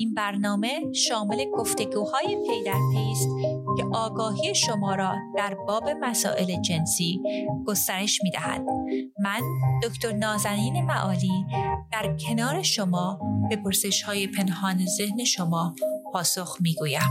این برنامه شامل گفتگوهای پی در پی است که آگاهی شما را در باب مسائل جنسی گسترش می دهد. من دکتر نازنین معالی در کنار شما به پرسش های پنهان ذهن شما پاسخ می گویم.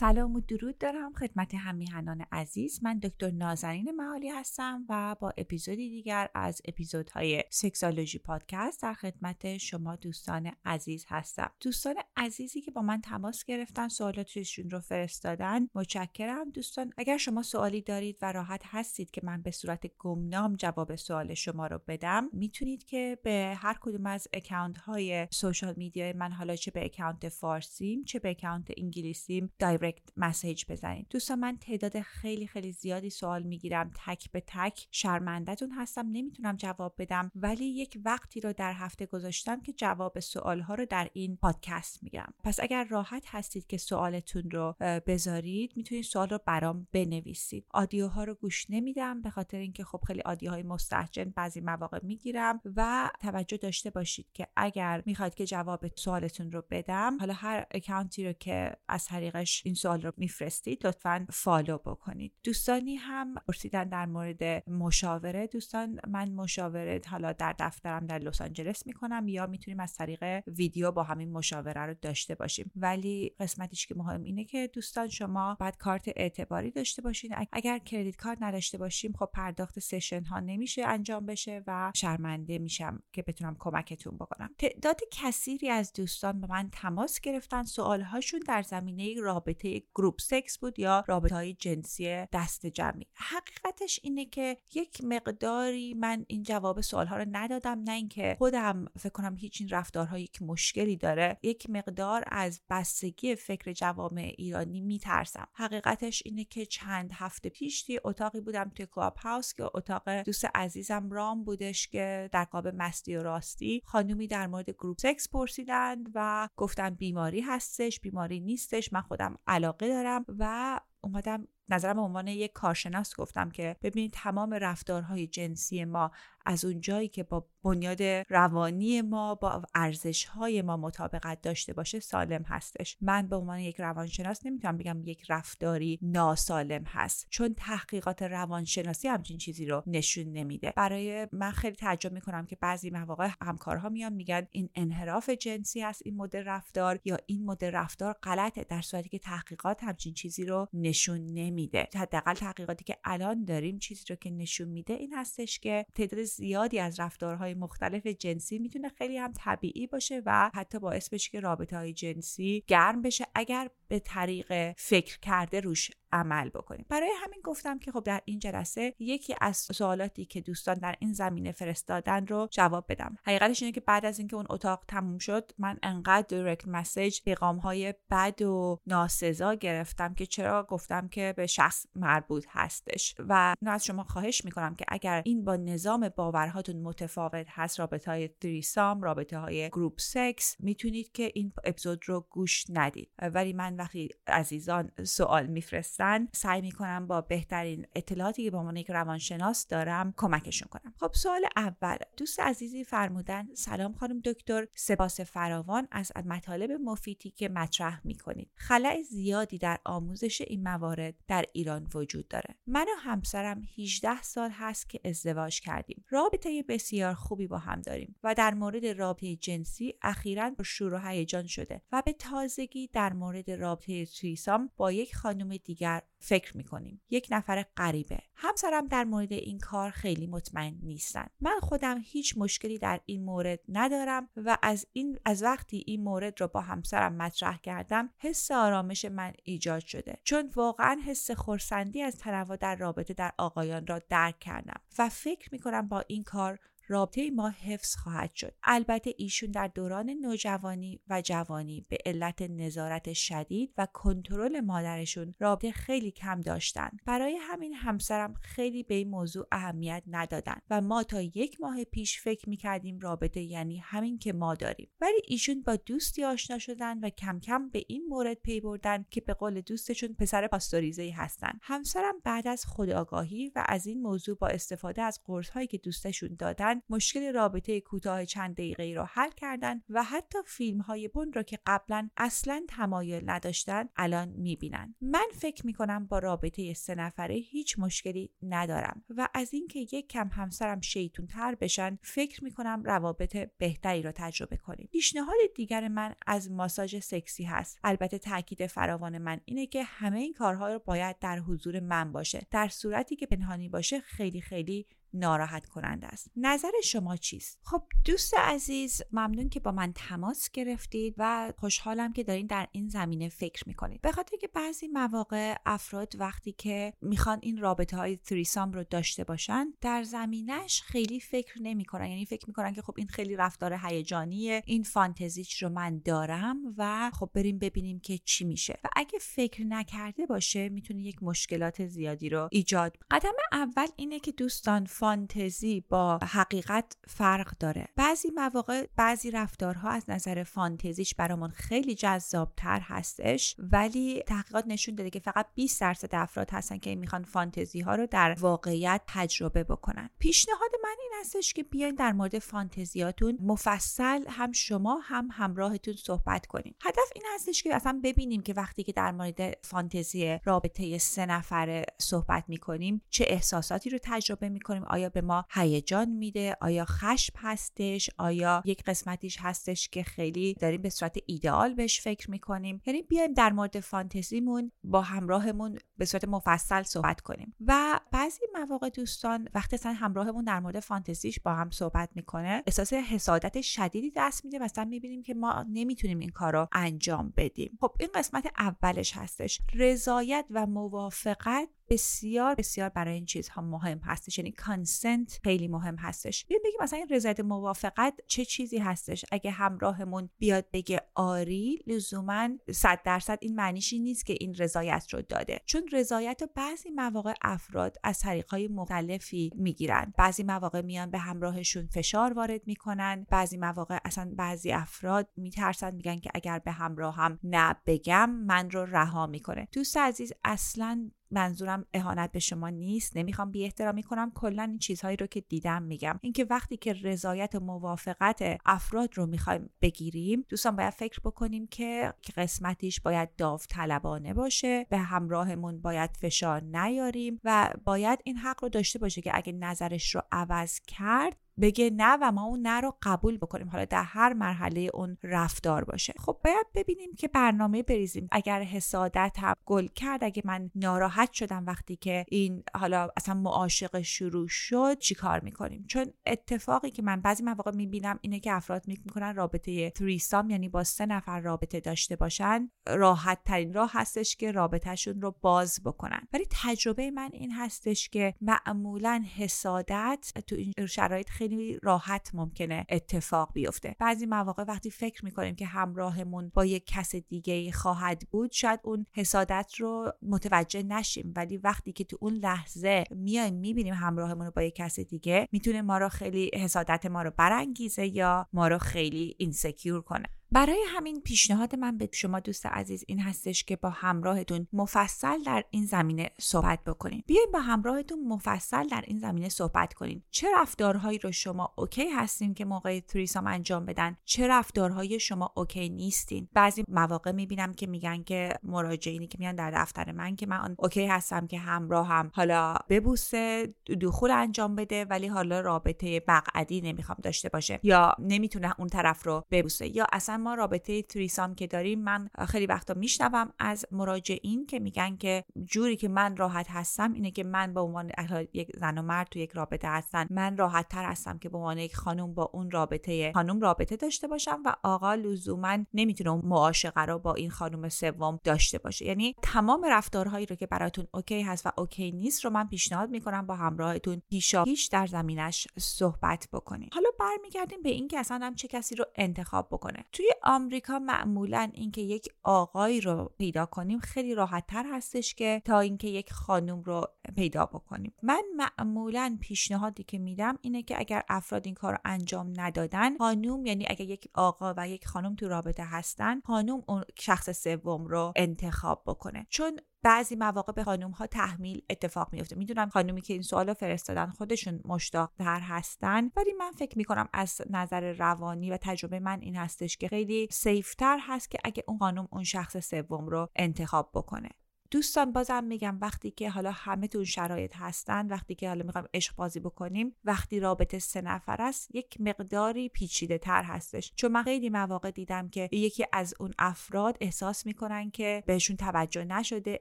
سلام و درود دارم خدمت همیهنان عزیز. من دکتر نازنین معالی هستم و با اپیزودی دیگر از اپیزودهای سکسالوژی پادکست در خدمت شما دوستان عزیز هستم. دوستان عزیزی که با من تماس گرفتن سوالاتشون رو فرستادن متشکرم. دوستان اگر شما سوالی دارید و راحت هستید که من به صورت گمنام جواب سوال شما رو بدم می‌تونید که به هر کدوم از account های social media من حالا چه به account فارسیم چه به account انگلیسیم direct message بزنید. دوستان من تعداد خیلی خیلی زیادی سوال می‌گیرم. تک به تک شرمندهتون هستم. نمی‌تونم جواب بدم. ولی یک وقتی رو در هفته گذاشتم که جواب سوال ها رو در این پادکست میگم پس اگر راحت هستید که سوالتون رو بذارید می‌تونید سوال رو برام بنویسید. audio ها رو گوش نمیدم به خاطر اینکه خب خیلی audio های مستهجن بعضی مواقع می‌گیرم و توجه داشته باشید که اگر می‌خواید که جواب سوالتون رو بدم حالا هر account ی رو که از طریقش این سوال رو میفرستید لطفا follow بکنید. دوستانی هم پرسیدن در مورد مشاوره. دوستان من مشاوره حالا در دفترم در لس آنجلس می‌کنم یا می‌تونیم از طریق ویدیو با همین مشاوره رو داشته باشیم. ولی قسمتیش که مهم اینه که دوستان شما باید کارت اعتباری داشته باشین. اگر کردیت کارت نداشته باشیم خب پرداخت سشن ها نمیشه انجام بشه و شرمنده میشم که بتونم کمکتون بکنم. تعداد کثیری از دوستان به من تماس گرفتن. سوال هاشون در زمینه رابطه group sex بود یا رابطه های جنسی دسته جمعی. حقیقتش اینه که یک مقداری من این جواب سوال ها رو ندادم نه اینکه خودم فکر کنم هیچ این رفتارهایی که مشکلی داره یک مقدار از بستگی فکر جوامع ایرانی میترسم. حقیقتش اینه که چند هفته پیش توی اتاقی بودم توی Clubhouse که اتاق دوست عزیزم رام بودش که در قاب مستی و راستی خانومی در مورد group sex پرسیدند و گفتم بیماری هستش بیماری نیستش من خودم علاقه دارم و اومدم نظرم به عنوان یک کارشناس گفتم که ببینید تمام رفتارهای جنسی ما از اون جایی که با بنیاد روانی ما با ارزش های ما مطابقت داشته باشه سالم هستش. من به عنوان یک روانشناس نمی‌تونم بگم یک رفتاری ناسالم هست چون تحقیقات روانشناسی همچین چیزی رو نشون نمیده. برای من خیلی تعجب می‌کنم که بعضی مواقع همکارها میان میگن این انحراف جنسی هست این مدل رفتار یا این مدل رفتار غلطه در صورتی که تحقیقات همچین چیزی رو نشون نمیده. حداقل تحقیقاتی که الان داریم چیزی رو که نشون میده این هستش که تعداد زیادی از رفتارهای مختلف جنسی می‌تونه خیلی هم طبیعی باشه و حتی باعث بشه که رابطه های جنسی گرم بشه. اگر به طریق فکر کرده روش عمل بکنیم. برای همین گفتم که خب در این جلسه یکی از سوالاتی که دوستان در این زمینه فرستادن رو جواب بدم. حقیقتش اینه که بعد از اینکه اون اتاق تموم شد من انقدر direct message پیغام های بد و ناسزا گرفتم که چرا گفتم که به شخص مربوط هستش. و اینو از شما خواهش می‌کنم که اگر این با نظام باورهاتون متفاوت هست رابطه های threesome رابطه های group sex می‌تونید که این اپیزود رو گوش ندید. ولی من وقتی عزیزان سوال میفرست هستن سعی می‌کنم با بهترین اطلاعاتی که با من یک روانشناس دارم کمکشون کنم. خب سوال اول. دوست عزیزی فرمودن سلام خانم دکتر. سپاس فراوان از مطالب مفیدی که مطرح می‌کنید. خلع زیادی در آموزش این موارد در ایران وجود داره. من و همسرم 18 سال هست که ازدواج کردیم. رابطه بسیار خوبی با هم داریم و در مورد رابطه جنسی اخیرا با شور و هیجان شده و به تازگی در مورد رابطه تریسام با یک خانم دیگر فکر می‌کنیم. یک نفر غریبه. همسرم در مورد این کار خیلی مطمئن نیستن. من خودم هیچ مشکلی در این مورد ندارم و از این از وقتی این مورد رو با همسرم مطرح کردم حس آرامش من ایجاد شده. چون واقعا حس خورسندی از تنوع در رابطه در آقایان را درک کردم و فکر می‌کنم با این کار رابطه ما حفظ خواهد شد. البته ایشون در دوران نوجوانی و جوانی به علت نظارت شدید و کنترل مادرشون رابطه خیلی کم داشتن. برای همین همسرم خیلی به این موضوع اهمیت ندادن و ما تا یک ماه پیش فکر می‌کردیم رابطه یعنی همین که ما داریم. ولی ایشون با دوستی آشنا شدن و کم کم به این مورد پی بردن که به قول دوستشون پسر پاستوریزه هستن. همسرم بعد از خودآگاهی و از این موضوع با استفاده از قرص هایی که دوستشون دادن مشکل رابطه کوتاه چند دقیقه را حل کردن و حتی فیلم های بند را که قبلا اصلا تمایل نداشتن الان می‌بینن. من فکر می‌کنم با رابطه سه نفره هیچ مشکلی ندارم و از اینکه یک کم همسرم شیطون تر بشن فکر می‌کنم روابط بهتری را تجربه کنیم. پیشنهاد دیگر من از ماساژ سکسی هست. البته تاکید فراوان من اینه که همه این کارها رو باید در حضور من باشه. در صورتی که پنهانی باشه خیلی خیلی ناراحت کننده است. نظر شما چیست؟ خب دوست عزیز ممنون که با من تماس گرفتید و خوشحالم که دارین در این زمینه فکر می‌کنید. به خاطر که بعضی مواقع افراد وقتی که می‌خوان این رابطه های تریسام رو داشته باشن در زمینش خیلی فکر نمی‌کنن. یعنی فکر می‌کنن که خب این خیلی رفتار هیجانیه این فانتزیچ رو من دارم و خب بریم ببینیم که چی میشه. و اگه فکر نکرده باشه می‌تونه یک مشکلات زیادی رو ایجاد قدم اول اینه که دوستان فانتزی با حقیقت فرق داره. بعضی مواقع بعضی رفتارها از نظر فانتزیش برامون خیلی جذابتر هستش ولی تحقیقات نشون داده که فقط 20 درصد افراد هستن که می‌خوان فانتزی ها رو در واقعیت تجربه بکنن. پیشنهاد من این هستش که بیاین در مورد فانتزیاتون مفصل هم شما هم همراهتون صحبت کنین. هدف این هستش که اصلا ببینیم که وقتی که در مورد فانتزی رابطه سه نفره صحبت می‌کنیم چه احساساتی رو تجربه می‌کنیم. آیا به ما هیجان میده؟ آیا خشم هستش؟ آیا یک قسمتیش هستش که خیلی داریم به صورت ایدئال بهش فکر می‌کنیم؟ یعنی بیایم در مورد فانتزیمون با همراهمون به صورت مفصل صحبت کنیم. و بعضی مواقع دوستان وقتی اصلا همراهمون در مورد فانتزیش با هم صحبت می‌کنه احساس حسادت شدیدی دست میده و اصلا می‌بینیم که ما نمی‌تونیم این کار رو انجام بدیم. خب این قسمت اولش هستش. رضایت و موافقت بسیار بسیار برای این چیزها مهم هستش. یعنی کانسنت خیلی مهم هستش. بیایم بگیم مثلا این رضایت موافقت چه چیزی هستش؟ اگه همراهمون بیاد بگه آری لزوما صد درصد این معنیشی نیست که این رضایت رو داده. چون رضایت رو بعضی مواقع افراد از طریقهای مختلفی می‌گیرن. بعضی مواقع میان به همراهشون فشار وارد می‌کنن. بعضی مواقع اصلا بعضی افراد میترسن میگن که اگر به همراهم نه بگم من رو رها می‌کنه. دوست عزیز اصلا منظورم اهانت به شما نیست. نمی‌خوام بی احترامی کنم. کلا این چیزهایی رو که دیدم میگم. اینکه وقتی که رضایت و موافقت افراد رو می‌خوایم بگیریم دوستان باید فکر بکنیم که قسمتیش باید داوطلبانه باشه. به همراهمون باید فشار نیاریم و باید این حق رو داشته باشه که اگه نظرش رو عوض کرد بگه نه و ما اون نه رو قبول بکنیم. حالا در هر مرحله اون رفتار باشه. خب باید ببینیم که برنامه بریزیم. اگر حسادت هم گل کرد اگه من ناراحت شدم وقتی که این حالا اصلا معاشق شروع شد چیکار می‌کنیم؟ چون اتفاقی که من بعضی مواقع می‌بینم اینه که افراد می‌کنن رابطه تریسام یعنی با سه نفر رابطه داشته باشن راحت ترین راه هستش که رابطهشون رو باز بکنن. ولی تجربه من این هستش که معمولا حسادت تو این شرایط خیلی خیلی راحت ممکنه اتفاق بیفته. بعضی مواقع وقتی فکر می‌کنیم که همراهمون با یک کس دیگه خواهد بود شاید اون حسادت رو متوجه نشیم. ولی وقتی که تو اون لحظه میایم می‌بینیم همراهمون رو با یک کس دیگه می‌تونه ما رو خیلی حسادت ما رو برانگیزه یا ما رو خیلی اینسکیور کنه. برای همین پیشنهاد من به شما دوست عزیز این هستش که با همراهتون مفصل در این زمینه صحبت بکنین بیاین با همراهتون مفصل در این زمینه صحبت کنین چه رفتارهایی رو شما okay هستین که موقع threesome انجام بدن؟ چه رفتارهایی شما okay نیستین؟ بعضی مواقع می‌بینم که میگن که مراجعینی که میان در دفتر من که من okay هستم که همراه هم حالا ببوسه دخول انجام بده ولی حالا رابطه مقعدی نمی‌خوام داشته باشه یا نمی‌تونه اون طرف رو ببوسه یا اصلا ما رابطه threesome که داریم من خیلی وقتا میشنوم از مراجعین که میگن که جوری که من راحت هستم اینه که من به عنوان یک زن و مرد تو یک رابطه هستن من راحت تر هستم که به عنوان یک خانم با اون رابطه خانم رابطه داشته باشم و آقا لزوما نمی‌تونه معاشقه رو با این خانم سوم داشته باشه. یعنی تمام رفتارهایی رو که براتون اوکی هست و اوکی نیست رو من پیشنهاد می‌کنم با همراهتون پیشا پیش در زمینش صحبت بکنید. حالا برمیگردیم به اینکه اصلا هم چه کسی رو انتخاب بکنه. توی آمریکا معمولا اینکه یک آقایی رو پیدا کنیم خیلی راحت تر هستش که تا اینکه یک خانم رو پیدا بکنیم. من معمولا پیشنهادی که میدم اینه که اگر افراد این کار رو انجام ندادن خانوم یعنی اگر یک آقا و یک خانم تو رابطه هستن خانوم اون شخص سوم رو انتخاب بکنه. چون بعضی مواقع به خانم ها تحمیل اتفاق میفته می‌دونم خانومی که این سوال رو فرستادن خودشون مشتاق تر هستن. ولی من فکر می‌کنم از نظر روانی و تجربه من این هستش که خیلی سیفتر هست که اگه اون خانم اون شخص سوم رو انتخاب بکنه. دوستان بازم میگم وقتی که حالا همه تون شرایط هستن وقتی که حالا می‌خوایم عشق بازی بکنیم وقتی رابطه سه نفر است یک مقداری پیچیده تر هستش. چون من خیلی مواقع دیدم که یکی از اون افراد احساس می‌کنن که بهشون توجه نشده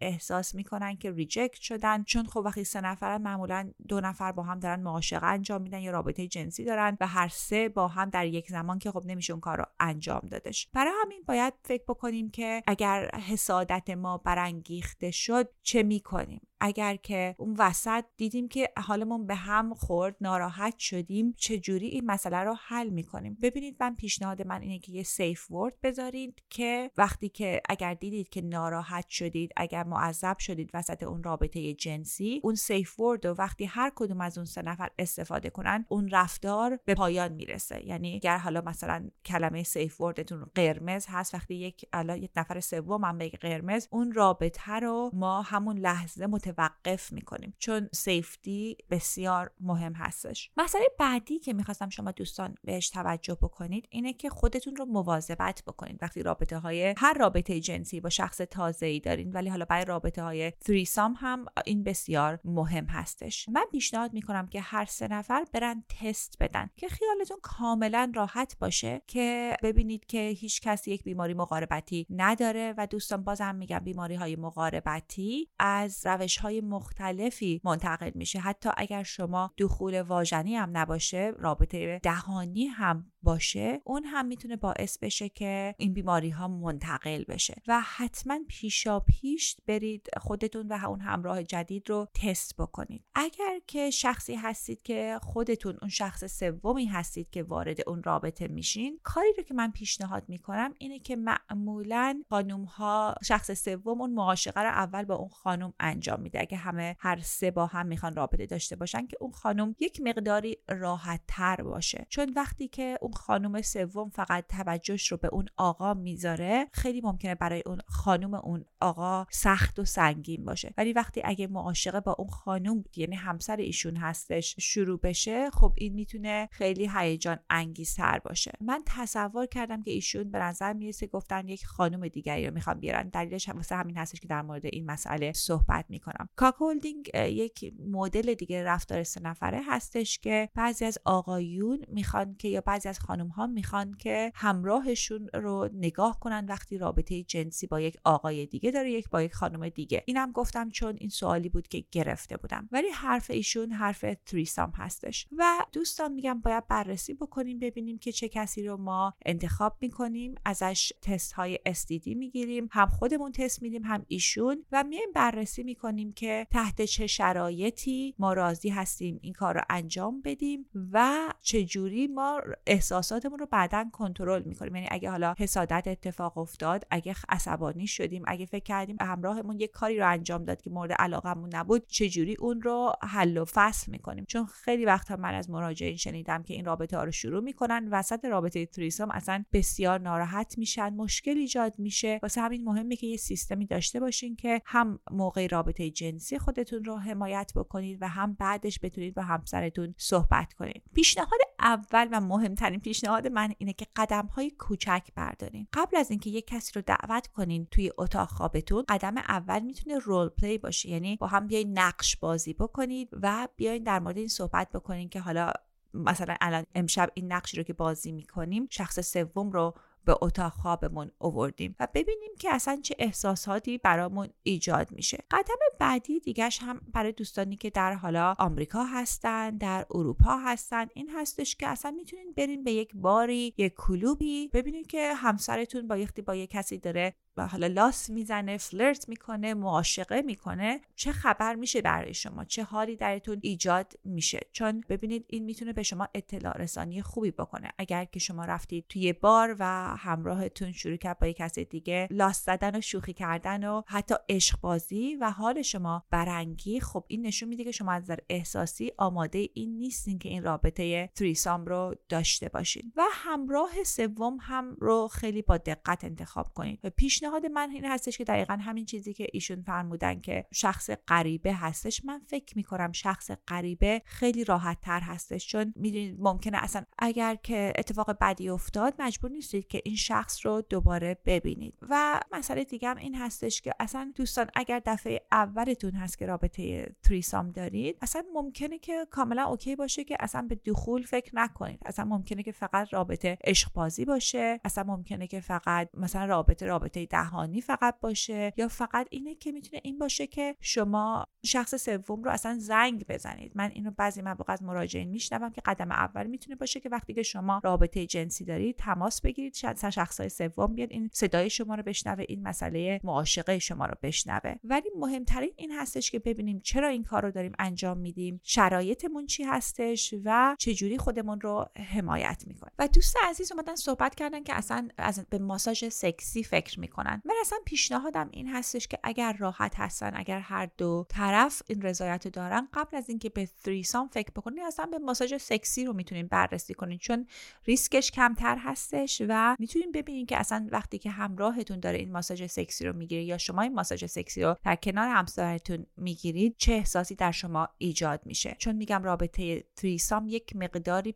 احساس می‌کنن که ریجکت شدن. چون خب وقتی سه نفرن معمولا دو نفر با هم دارن معاشقه انجام میدن یا رابطه جنسی دارن و هر سه با هم در یک زمان که خب نمیشه اون کار رو انجام دادش. برای همین باید فکر بکنیم که اگر حسادت ما برانگیخت شد چه می‌کنیم؟ اگر که اون وسط دیدیم که حالمون به هم خورد ناراحت شدیم چجوری این مسئله رو حل می‌کنیم؟ ببینید من پیشنهاد من اینه که یه سیف ورد بذارید که وقتی که اگر دیدید که ناراحت شدید اگر معذب شدید وسط اون رابطه جنسی اون سیف ورد و وقتی هر کدوم از اون سه نفر استفاده کنن اون رفتار به پایان می‌رسه. یعنی اگر حالا مثلا کلمه سیف وردتون قرمز هست وقتی یک یک نفر سوم هم بگه قرمز اون رابطه رو ما همون لحظه متوقف می‌کنیم چون سیفتی بسیار مهم هستش. مسئله بعدی که می‌خواستم شما دوستان بهش توجه بکنید اینه که خودتون رو مواظبت بکنید. وقتی رابطه های هر رابطه جنسی با شخص تازه ای دارین ولی حالا برای رابطه های تریسام هم این بسیار مهم هستش. من پیشنهاد می‌کنم که هر سه نفر برن تست بدن که خیالتون کاملا راحت باشه که ببینید که هیچ کسی یک بیماری مقاربتی نداره. و دوستان بازم میگم بیماری های مقاربتی از روش های مختلفی منتقل میشه. حتی اگر شما دخول واژنی هم نباشه رابطه دهانی هم باشه اون هم می‌تونه باعث بشه که این بیماری ها منتقل بشه. و حتما پیشا پیش برید خودتون و اون همراه جدید رو تست بکنید. اگر که شخصی هستید که خودتون اون شخص سومی هستید که وارد اون رابطه میشین کاری رو که من پیشنهاد می‌کنم اینه که معمولا خانم ها شخص سوم اون معاشقه رو اول با اون خانم انجام میده. اگه همه هر سه با هم می‌خوان رابطه داشته باشن که اون خانم یک مقداری راحت تر باشه. چون وقتی که اون خانم سوم فقط توجهش رو به اون آقا می‌ذاره. خیلی ممکنه برای اون خانم اون آقا سخت و سنگین باشه. ولی وقتی اگه معاشقه با اون خانم یعنی همسر ایشون هستش شروع بشه خب این می‌تونه خیلی هیجان انگیزتر باشه. من تصور کردم که ایشون به نظر می‌رسه گفتن یک خانم دیگری رو می‌خوان بیارن. دلیلش واسه همین هستش که در مورد این مسئله صحبت می‌کنم. کاکولدینگ یک مدل دیگه رفتار سه نفره هستش که بعضی از آقایون می‌خوان که یا بعضی از خانم ها می‌خوان که همراهشون رو نگاه کنن وقتی رابطه جنسی با یک آقای دیگه داره یک با یک خانم دیگه. اینم گفتم چون این سوالی بود که گرفته بودم. ولی حرف ایشون حرف تریسام هستش. و دوستان میگم باید بررسی بکنیم ببینیم که چه کسی رو ما انتخاب می‌کنیم. ازش تست های STD می‌گیریم. هم خودمون تست میدیم هم ایشون. و میایم بررسی می‌کنیم که تحت چه شرایطی ما راضی هستیم این کار رو انجام بدیم و چه جوری ما احساس احساساتمون رو بعدا کنترل می‌کنیم. یعنی اگه حالا حسادت اتفاق افتاد اگه عصبانی شدیم اگه فکر کردیم همراهمون یه کاری رو انجام داد که مورد علاقمون نبود چجوری اون رو حل و فصل می‌کنیم؟ چون خیلی وقتا من از مراجعین شنیدم که این رابطه ها رو شروع می‌کنن وسط رابطه تریسام اصلا بسیار ناراحت میشن مشکل ایجاد میشه. واسه همین مهمه که یه سیستمی داشته باشین که هم موقع رابطه جنسی خودتون رو حمایت بکنید و هم بعدش بتونید با همسرتون صحبت کنید. پیشنهاد اول و مهمترین پیشنهاد من اینه که قدم های کوچک بردارین. قبل از اینکه یک کسی رو دعوت کنین توی اتاق خوابتون قدم اول می‌تونه رول پلی باشه. یعنی با هم بیاین نقش بازی بکنید و بیاین در مورد این صحبت بکنین که حالا مثلا الان امشب این نقشی رو که بازی می‌کنیم شخص سوم رو به اتاق خوابمون اووردیم و ببینیم که اصلا چه احساساتی برامون ایجاد میشه. قدم بعدی دیگهش هم برای دوستانی که در حالا آمریکا هستن در اروپا هستن این هستش که اصلا می‌تونین برین به یک باری یک کلوبی ببینید که همسرتون با با یک کسی داره حالا لاس می‌زنه فلرت می‌کنه معاشقه می‌کنه. چه خبر میشه برای شما؟ چه حالی درتون ایجاد میشه؟ چون ببینید این می‌تونه به شما اطلاع رسانی خوبی بکنه. اگر که شما رفتید توی بار و همراهتون شروع کرد با کس دیگه لاس زدن و شوخی کردن و حتی عشق بازی و حال شما برنگی خب این نشون میده که شما از نظر احساسی آماده این نیستین که این رابطه تریسام رو داشته باشین. و همراه سوم هم رو خیلی با دقت انتخاب کنید و پیش پیشنهاد من این هستش که دقیقا همین چیزی که ایشون فرمودن که شخص غریبه هستش من فکر می‌کنم شخص غریبه خیلی راحت تر هستش. چون می‌دونید ممکنه اصلا اگر که اتفاق بدی افتاد مجبور نیستید که این شخص رو دوباره ببینید. و مسئله دیگه هم این هستش که اصلا دوستان اگر دفعه اولتون هست که رابطه تریسام دارید اصلا ممکنه که کاملا اوکی باشه که اصلا به دخول فکر نکنید. اصلا ممکنه که فقط رابطه عشق بازی باشه. اصلا ممکنه که فقط مثلا رابطه رابطه دهانی فقط باشه یا فقط اینه که می‌تونه این باشه که شما شخص سوم رو اصلا زنگ بزنید. من اینو بعضی مواقع از مراجعین میشنوم که قدم اول می‌تونه باشه که وقتی که شما رابطه جنسی دارید تماس بگیرید شاید شخص های سوم بیاد این صدای شما رو بشنوه این مسئله معاشقه شما رو بشنوه. ولی مهمترین این هستش که ببینیم چرا این کار رو داریم انجام میدیم شرایطمون چی هستش و چجوری خودمون رو حمایت می‌کنه و دوست عزیز اومدن صحبت کردن که اصلا از به ماساژ سکسی فکر می‌کنن. من اصلا پیشنهادم این هستش که اگر راحت هستن اگر هر دو طرف این رضایت دارن قبل از اینکه به تریسام فکر بکنید اصلا به ماساژ سکسی رو می‌تونین بررسی کنید چون ریسکش کمتر هستش و می‌تونین ببینید که اصلا وقتی که همراهتون داره این ماساژ سکسی رو می‌گیره یا شما این ماساژ سکسی رو در کنار همسرتون می‌گیرید چه احساسی در شما ایجاد میشه؟ چون میگم رابطه تریسام یک مقداری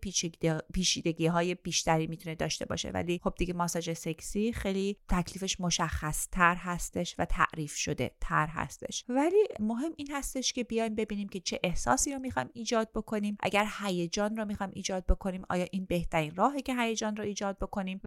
پیچیدگی های بیشتری می‌تونه داشته باشه ولی خب دیگه ماساژ سکسی خیلی تکلیفش مشخص تر هستش و تعریف شده تر هستش. ولی مهم این هستش که بیایم ببینیم که چه احساسی رو می‌خوایم ایجاد بکنیم. اگر هیجان رو می‌خوایم ایجاد بکنیم آیا این بهترین راهه که هیجان رو ایجاد بکنیم؟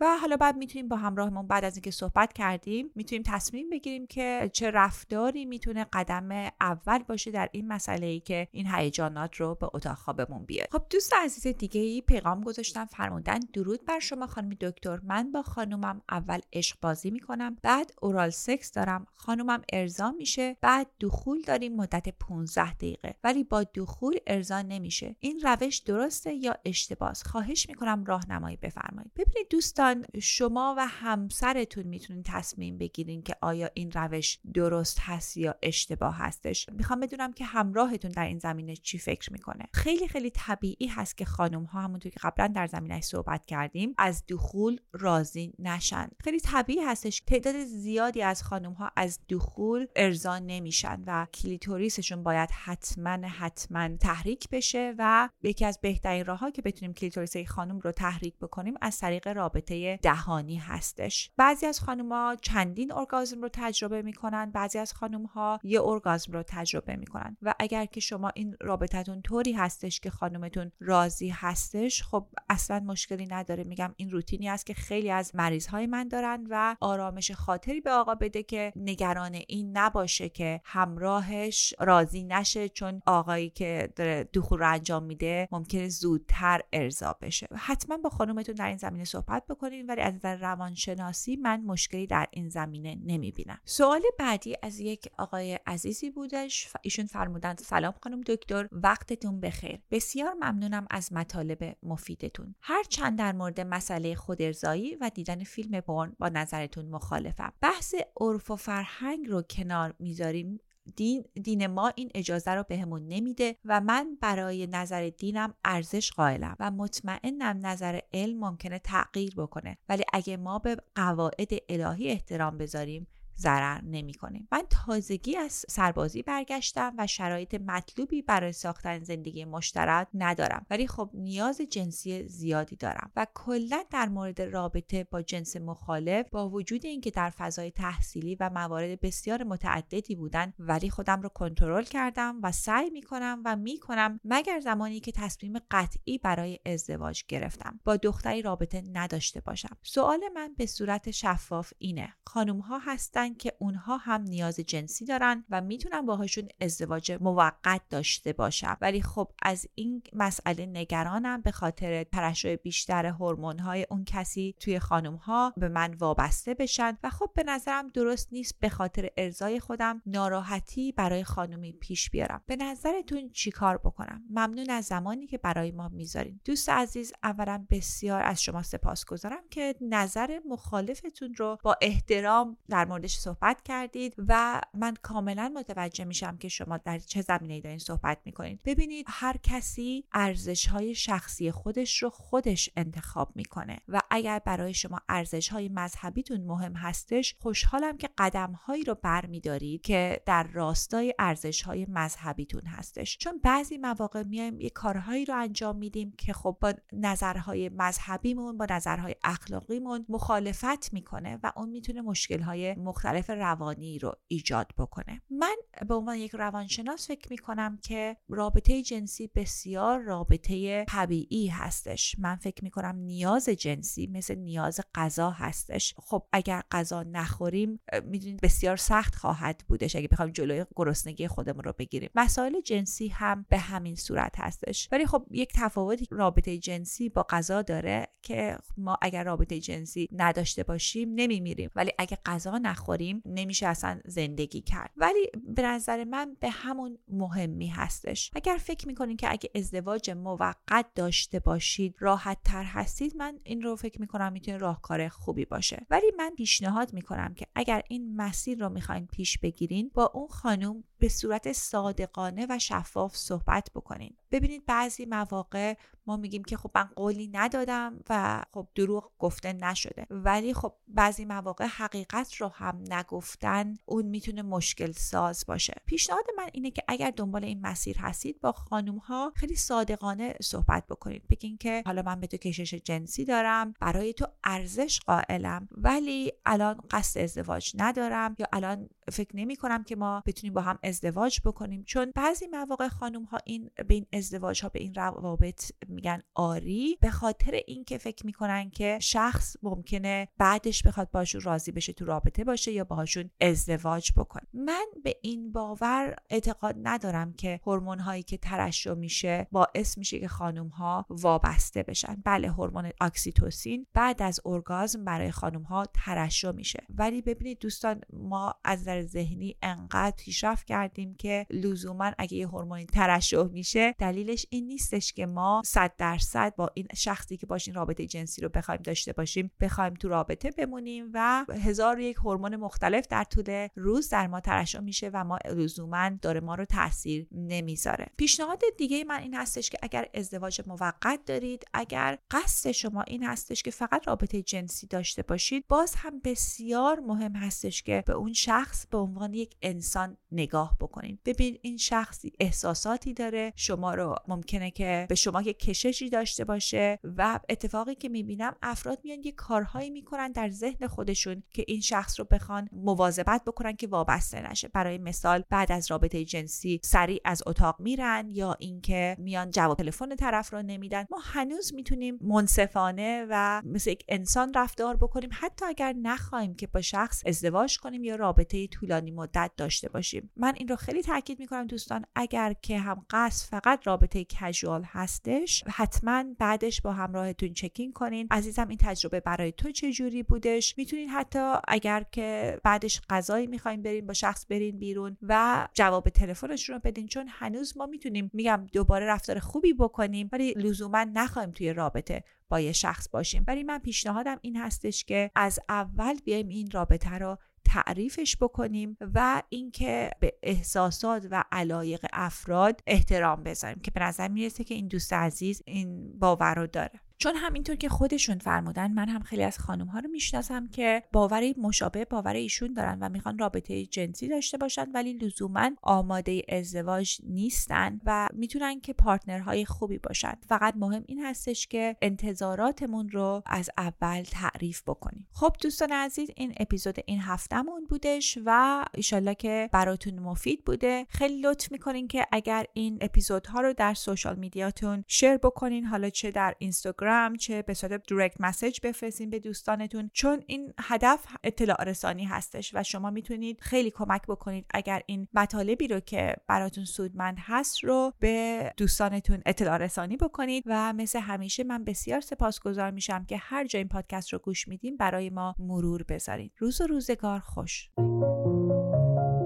و حالا بعد می‌تونیم با همراهمون بعد از اینکه صحبت کردیم می‌تونیم تصمیم بگیریم که چه رفتاری می‌تونه قدم اول باشه در این مسئله ای که این هیجانات رو به اتاق خوابمون بیاد خب دوست عزیز دیگه ای پیغام گذاشتن فرمودن درود بر شما خانم دکتر. من با خانومم اول عشق بازی می‌کنم بعد اورال سکس دارم. خانومم ارضا میشه بعد دخول داریم مدت 15 دقیقه. ولی با دخول ارضا نمیشه. این روش درسته یا اشتباس؟ خواهش می‌کنم راهنمایی بفرمایید. ببینید دوستان شما و همسرتون می‌تونین تصمیم بگیرین که آیا این روش درست هست یا اشتباه هستش. می‌خوام بدونم که همراهتون در این زمینه چی فکر می‌کنه. خیلی خیلی طبیعی هست که خانم ها همونطور که قبلا در زمینه صحبت کردیم از دخول راضی نشن. خیلی طبیعی هستش تعداد زیادی از خانم ها از دخول ارضا نمیشن و کلیتوریسشون باید حتما حتما تحریک بشه و یکی از بهترین راهها که بتونیم کلیتوریس خانم رو تحریک بکنیم از طریق رابطه دهانی هستش. بعضی از خانوما چندین ارگازم رو تجربه می‌کنن بعضی از خانم ها یه ارگازم رو تجربه می‌کنن. و اگر که شما این رابطتون طوری هستش که خانومتون راضی هستش خب اصلا مشکلی نداره. میگم این روتینی است که خیلی از مریض های من دارن و آرامش خاطری به آقا بده که نگران این نباشه که همراهش راضی نشه چون آقایی که داره دخول رو انجام میده ممکنه زودتر ارضا بشه. حتما با خانومتون در این زمینه صحبت بکنید بکنین ولی از نظر روانشناسی من مشکلی در این زمینه نمی‌بینم. سوال بعدی از یک آقای عزیزی بودش. ایشون فرمودن سلام خانم دکتر وقتتون بخیر. بسیار ممنونم از مطالب مفیدتون. هر چند در مورد مسئله خودارضایی و دیدن فیلم برن با نظرتون مخالفم. بحث عرف و فرهنگ رو کنار می‌ذاریم. دین, دین ما این اجازه رو بهمون نمیده و من برای نظر دینم ارزش قائلم و مطمئنم نظر علم ممکنه تغییر بکنه. ولی اگه ما به قواعد الهی احترام بذاریم ضرر نمی کنیم. من تازگی از سربازی برگشتم و شرایط مطلوبی برای ساختن زندگی مشترک ندارم. ولی خب نیاز جنسی زیادی دارم و کلا در مورد رابطه با جنس مخالف با وجود اینکه در فضای تحصیلی و موارد بسیار متعددی بودن ولی خودم رو کنترل کردم و سعی می کنم و می کنم مگر زمانی که تصمیم قطعی برای ازدواج گرفتم با دختری رابطه نداشته باشم. سوال من به صورت شفاف اینه. خانم ها هستن که اونها هم نیاز جنسی دارن و می‌تونن باهاشون ازدواج موقت داشته باشم ولی خب از این مسئله نگرانم به خاطر ترشح بیشتر هورمون های اون کسی توی خانم ها به من وابسته بشن و خب به نظرم درست نیست به خاطر ارزای خودم ناراحتی برای خانمی پیش بیارم. به نظرتون چیکار بکنم؟ ممنون از زمانی که برای ما می‌ذارین. دوست عزیز اولا بسیار از شما سپاس گذارم که نظر مخالفتون رو با احترام در موردش صحبت کردید و من کاملا متوجه میشم که شما در چه زمینه دارین صحبت می‌کنید. ببینید هر کسی ارزش های شخصی خودش رو خودش انتخاب می‌کنه و اگر برای شما ارزش های مذهبیتون مهم هستش خوشحالم که قدم هایی رو برمیدارید که در راستای ارزش های مذهبیتون هستش. چون بعضی مواقع میایم یه کارهایی رو انجام میدیم که خب با نظرهای مذهبیمون با نظرهای اخلاقیمون مخالفت می‌کنه و اون می‌تونه مشکل های مختلف روانی رو ایجاد بکنه. من به عنوان یک روانشناس فکر می‌کنم که رابطه جنسی بسیار رابطه طبیعی هستش. من فکر می‌کنم نیاز جنسی مثل نیاز غذا هستش. خب اگر غذا نخوریم می‌دونید بسیار سخت خواهد بودش اگه بخوایم جلوی گرسنگی خودمون رو بگیریم. مسائل جنسی هم به همین صورت هستش. ولی خب یک تفاوتی رابطه جنسی با غذا داره که ما اگر رابطه جنسی نداشته باشیم نمیمیریم. ولی اگه غذا نخوریم نمیشه اصلا زندگی کرد. ولی به نظر من به همون مهمی هستش. اگر فکر می‌کنین که اگه ازدواج موقت داشته باشید راحت تر هستید من این رو فکر می‌کنم می‌تونه راهکار خوبی باشه. ولی من پیشنهاد می‌کنم که اگر این مسیر رو می‌خواین پیش بگیرین با اون خانم به صورت صادقانه و شفاف صحبت بکنین. ببینید بعضی مواقع ما میگیم که خب من قولی ندادم و خب دروغ گفته نشده. ولی خب بعضی مواقع حقیقت رو هم نگفتن اون می‌تونه مشکل ساز باشه. پیشنهاد من اینه که اگر دنبال این مسیر هستید با خانم ها خیلی صادقانه صحبت بکنید. بگین که حالا من به تو کشش جنسی دارم برای تو ارزش قائلم ولی الان قصد ازدواج ندارم یا الان فکر نمی کنم که ما بتونیم با هم ازدواج بکنیم. چون بعضی مواقع خانم ها این به این ازدواج ها به این روابط میگن آری به خاطر اینکه فکر می‌کنن که شخص ممکنه بعدش بخواد باشون راضی بشه تو رابطه باشه یا باهاشون ازدواج بکنه. من به این باور اعتقاد ندارم که هورمون هایی که ترشح میشه باعث میشه که خانم ها وابسته بشن. بله هورمون اکسیتوسین بعد از ارگازم برای خانم ها ترشح میشه. ولی ببینید دوستان ما از نظر ذهنی انقدر پیشرفت کردیم که لزوما اگه یه هورمونی ترشح میشه دلیلش این نیستش که ما صد درصد با این شخصی که باشین رابطه جنسی رو بخوایم داشته باشیم بخوایم تو رابطه بمونیم و هزار یک هورمون مختلف در طول روز در ما ترشح میشه و ما لزوما داره ما رو تاثیر نمی‌ذاره. پیشنهاد دیگه من این هستش که اگر ازدواج موقت دارید اگر قصد شما این هستش که فقط رابطه جنسی داشته باشید باز هم بسیار مهم هستش که به اون شخص به عنوان یک انسان نگاه بکنید. ببین این شخصی احساساتی داره شما رو ممکنه که به شما یک کششی داشته باشه و اتفاقی که می‌بینم افراد میان یه کارهایی می‌کنن در ذهن خودشون که این شخص رو بخوان مواظبت بکنن که وابسته نشه. برای مثال بعد از رابطه جنسی سریع از اتاق میرن یا اینکه میان جواب تلفن طرف رو نمیدن. ما هنوز می‌تونیم منصفانه و مثل یک انسان رفتار بکنیم. حتی اگر نخواهیم که با شخص ازدواج کنیم یا رابطه طولانی مدت داشته باشیم. من این رو خیلی تاکید می‌کنم دوستان اگر که هم قصد فقط رابطه کژوال هستش حتما بعدش با همراهتون چکین کنین. عزیزم این تجربه برای تو چه جوری بودش؟ می‌تونین حتی اگر که بعدش غذایی می‌خوایم برین با شخص برین بیرون و جواب تلفنشون رو بدین. چون هنوز ما می‌تونیم میگم دوباره رفتار خوبی بکنیم ولی لزوما نخوایم توی رابطه با یه شخص باشیم. ولی من پیشنهادم این هستش که از اول بیایم این رابطه رو تعریفش بکنیم و اینکه به احساسات و علایق افراد احترام بذاریم که به نظر می‌رسه که این دوست عزیز این باور رو داره. چون همینطور که خودشون فرمودن من هم خیلی از خانم ها رو می‌شناسم که باوری مشابه باور ایشون دارن و می‌خوان رابطه جنسی داشته باشن ولی لزوما آماده ازدواج نیستن و می‌تونن که پارتنرهای خوبی باشن. فقط مهم این هستش که انتظاراتمون رو از اول تعریف بکنیم. خب دوستان عزیز این اپیزود این هفتهمون بودش و ایشالله که براتون مفید بوده. خیلی لطف می‌کنین که اگر این اپیزودها رو در سوشال میدیاتون شیر بکنین. حالا چه در اینستاگرام چه به صورت دایرکت مسیج بفرستین به دوستانتون چون این هدف اطلاع رسانی هستش و شما می‌تونید خیلی کمک بکنید اگر این مطالبی رو که براتون سودمند هست رو به دوستانتون اطلاع رسانی بکنید و مثل همیشه من بسیار سپاسگزار میشم که هر جا این پادکست رو گوش میدین برای ما مرور بذارید روز و روزگار خوش.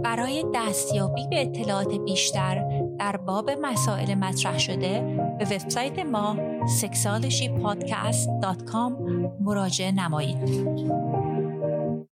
برای دستیابی به اطلاعات بیشتر در باب مسائل مطرح شده به وبسایت ما sexualshypodcast.com مراجعه نمایید.